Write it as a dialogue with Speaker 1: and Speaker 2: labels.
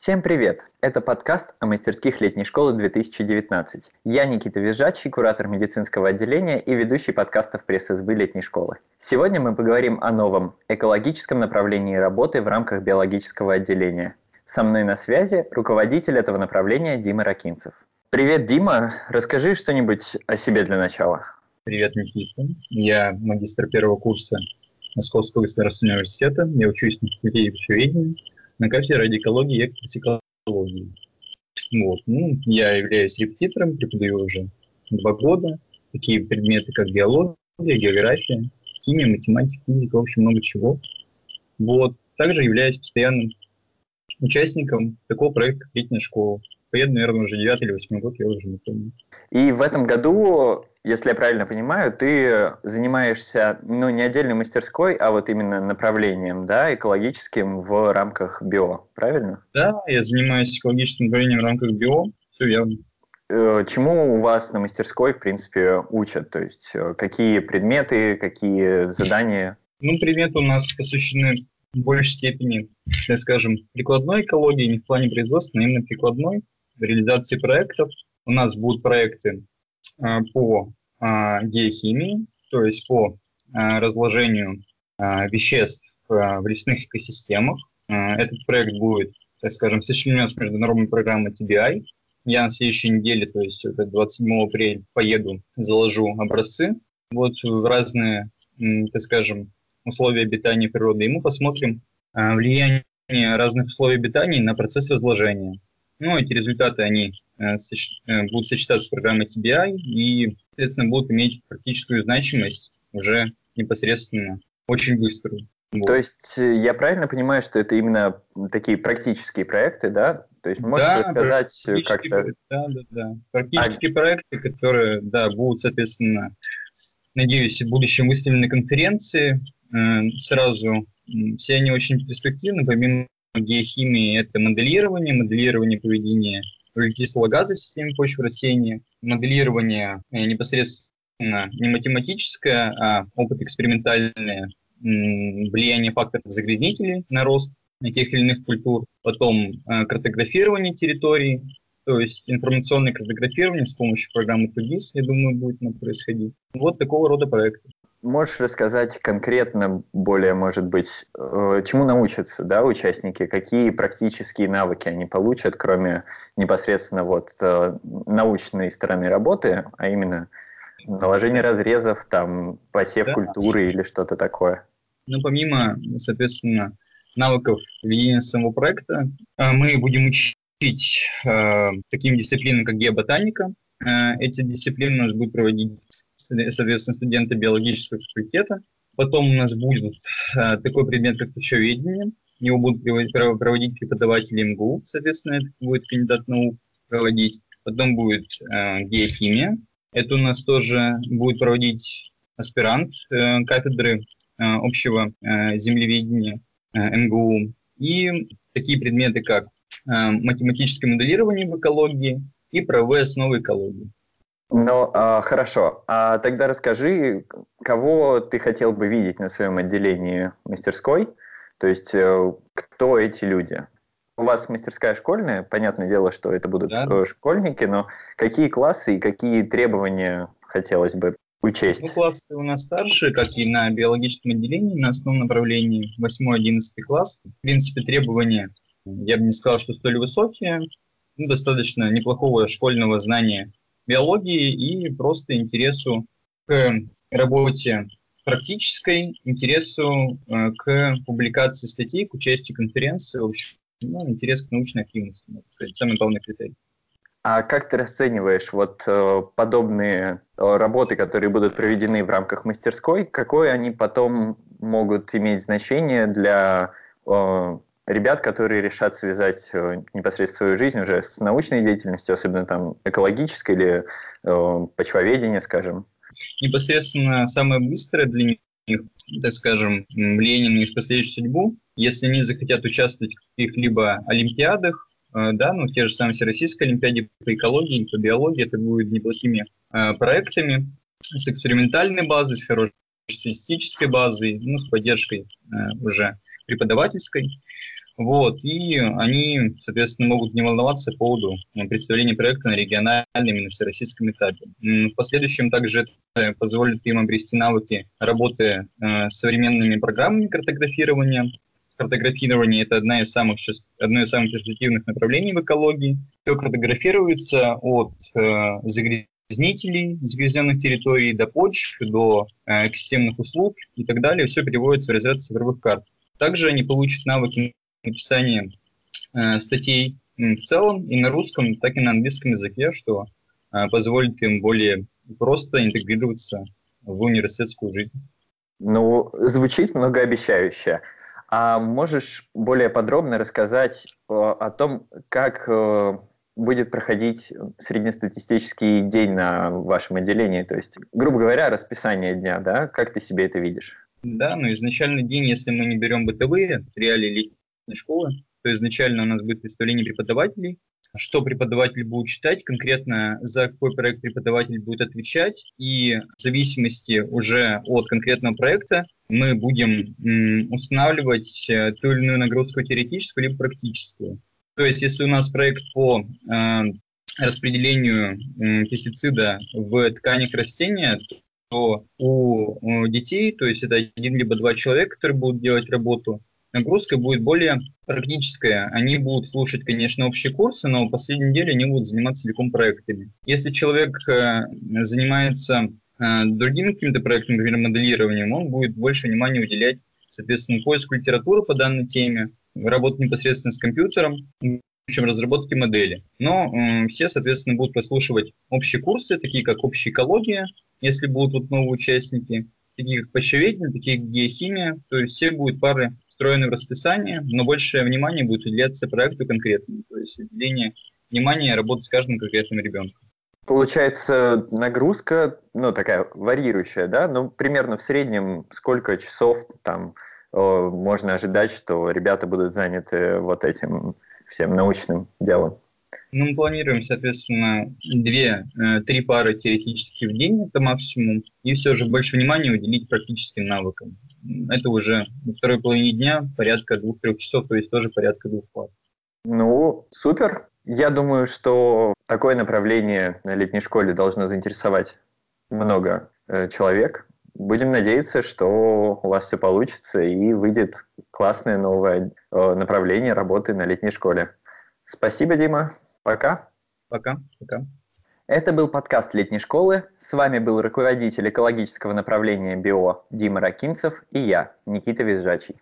Speaker 1: Всем привет! Это подкаст о мастерских летней школы 2019. Я Никита Визжачий, куратор медицинского отделения и ведущий подкастов пресс-избы летней школы. Сегодня мы поговорим о новом экологическом направлении работы в рамках биологического отделения. Со мной на связи руководитель этого направления Дима Ракинцев. Привет, Дима! Расскажи что-нибудь о себе для начала.
Speaker 2: Привет, Никита. Я магистр первого курса Московского государственного университета. Я учусь на факультете пищеведения на кафедре радикологии и экопротикологии. Вот. Ну, я являюсь репетитором, преподаю уже два года. Такие предметы, как биология, география, химия, математика, физика, в общем, много чего. Вот. Также являюсь постоянным участником такого проекта, летняя школа. Поеду, наверное, уже девятый или восьмой год, я уже не помню.
Speaker 1: И в этом году если я правильно понимаю, ты занимаешься, ну, не отдельной мастерской, а вот именно направлением, да, экологическим в рамках био, правильно?
Speaker 2: Да, я занимаюсь экологическим направлением в рамках био, все верно.
Speaker 1: Э, чему у вас на мастерской, в принципе, учат? То есть э, какие предметы, какие задания?
Speaker 2: Ну, предметы у нас посвящены в большей степени, так скажем, прикладной экологии, не в плане производства, но именно прикладной, реализации проектов. У нас будут проекты Э, по э, геохимии, то есть по э, разложению веществ в лесных экосистемах. Этот проект будет, так скажем, сочленен с международной программой TBI. Я на следующей неделе, то есть 27 апреля, поеду, заложу образцы вот в разные, так скажем, условия обитания природы, и мы посмотрим влияние разных условий обитания на процесс разложения. Ну, эти результаты, они Э, э, будут сочетаться с программой TBI и, соответственно, будут иметь практическую значимость уже непосредственно очень быструю.
Speaker 1: Вот. То есть э, я правильно понимаю, что это именно такие практические проекты, да? То есть можешь
Speaker 2: да,
Speaker 1: рассказать как-то...
Speaker 2: Да, да, да. Практические а... проекты, которые, да, будут, соответственно, надеюсь, в будущем выставлены на конференции. Сразу все они очень перспективны, помимо геохимии, это моделирование, моделирование поведения углекислого газа в системе почвы растений, моделирование э, непосредственно не математическое, а опыт экспериментальное, влияние факторов загрязнителей на рост тех или иных культур, потом э, картографирование территорий, то есть информационное картографирование с помощью программы TUDIS, я думаю, будет происходить. Вот такого рода проекты.
Speaker 1: Можешь рассказать конкретно, более, может быть, э, чему научатся да, участники, какие практические навыки они получат, кроме непосредственно вот э, научной стороны работы, а именно наложение разрезов, там, посев да. культуры или что-то такое?
Speaker 2: Ну, помимо, соответственно, навыков ведения самого проекта, э, мы будем учить э, таким дисциплинам, как геоботаника. Эти дисциплины у нас будут проводить соответственно, студенты биологического факультета. Потом у нас будет э, такой предмет, как пищеведение. Его будут проводить преподаватели МГУ, соответственно, это будет кандидат наук проводить. Потом будет э, геохимия. Это у нас тоже будет проводить аспирант э, кафедры э, общего э, землеведения э, МГУ. И такие предметы, как э, математическое моделирование в экологии и правовые основы экологии.
Speaker 1: Ну, а, хорошо. А тогда расскажи, кого ты хотел бы видеть на своем отделении мастерской? То есть, э, кто эти люди? У вас мастерская школьная, понятное дело, что это будут да. Э, школьники, но какие классы и какие требования хотелось бы учесть?
Speaker 2: Ну, классы у нас старшие, как и на биологическом отделении, на основном направлении 8-11 класс. В принципе, требования, я бы не сказал, что столь высокие, ну, достаточно неплохого школьного знания биологии и просто интересу к работе практической, интересу э, к публикации статей, к участию конференции, в общем, ну, интерес к научной активности, можно сказать, самый главный критерий.
Speaker 1: А как ты расцениваешь вот э, подобные э, работы, которые будут проведены в рамках мастерской, какое они потом могут иметь значение для ребят, которые решат связать э, непосредственно свою жизнь уже с научной деятельностью, особенно там экологической или э, почвоведения, скажем?
Speaker 2: Непосредственно самое быстрое для них, так скажем, влияние на их последующую судьбу, если они захотят участвовать в каких-либо олимпиадах, э, да, ну, те же самые Всероссийской Олимпиаде по экологии, по биологии, это будет неплохими э, проектами с экспериментальной базой, с хорошей статистической базой, ну, с поддержкой э, уже преподавательской. Вот, и они, соответственно, могут не волноваться по поводу представления проекта на региональном и на всероссийском этапе. В последующем также это позволит им обрести навыки работы э, с современными программами картографирования. Картографирование – это одна из самых, одно из самых перспективных направлений в экологии. Все картографируется от э, загрязнителей, загрязненных территорий до почв, до э, экосистемных услуг и так далее. Все переводится в разряд цифровых карт. Также они получат навыки написания э, статей в целом и на русском, так и на английском языке, что э, позволит им более просто интегрироваться в университетскую жизнь.
Speaker 1: Ну, звучит многообещающе. А можешь более подробно рассказать о, о том, как э, будет проходить среднестатистический день на вашем отделении? То есть, грубо говоря, расписание дня, да? Как ты себе это видишь?
Speaker 2: Да, но изначальный день, если мы не берем бытовые реалии школы, то изначально у нас будет представление преподавателей, что преподаватель будет читать, конкретно за какой проект преподаватель будет отвечать, и в зависимости уже от конкретного проекта мы будем устанавливать э, ту или иную нагрузку теоретическую либо практическую. То есть если у нас проект по э, распределению э, пестицида в тканях растения, то у детей, то есть это один либо два человека, которые будут делать работу, нагрузка будет более практическая. Они будут слушать, конечно, общие курсы, но в последней неделе они будут заниматься целиком проектами. Если человек э, занимается э, другими какими-то проектами, например, моделированием, он будет больше внимания уделять, соответственно, поиску литературы по данной теме, работать непосредственно с компьютером, чем разработки модели. Но э, все, соответственно, будут прослушивать общие курсы, такие как общая экология, если будут вот новые участники, такие как почвоведение, такие как геохимия, то есть все будут пары встроены в расписание, но большее внимание будет уделяться проекту конкретному, то есть уделение внимания работы с каждым конкретным ребенком.
Speaker 1: Получается, нагрузка, ну, такая варьирующая, да? Ну, примерно в среднем сколько часов там можно ожидать, что ребята будут заняты вот этим всем научным делом?
Speaker 2: Ну, мы планируем, соответственно, две-три э, пары теоретически в день, это максимум, и все же больше внимания уделить практическим навыкам. Это уже на второй половине дня порядка двух-трех часов, то есть тоже порядка двух пар.
Speaker 1: Ну, супер. Я думаю, что такое направление на летней школе должно заинтересовать много э, человек. Будем надеяться, что у вас все получится и выйдет классное новое э, направление работы на летней школе. Спасибо, Дима. Пока.
Speaker 2: Пока. Пока.
Speaker 1: Это был подкаст летней школы. С вами был руководитель экологического направления БИО Дима Ракинцев и я, Никита Визжачий.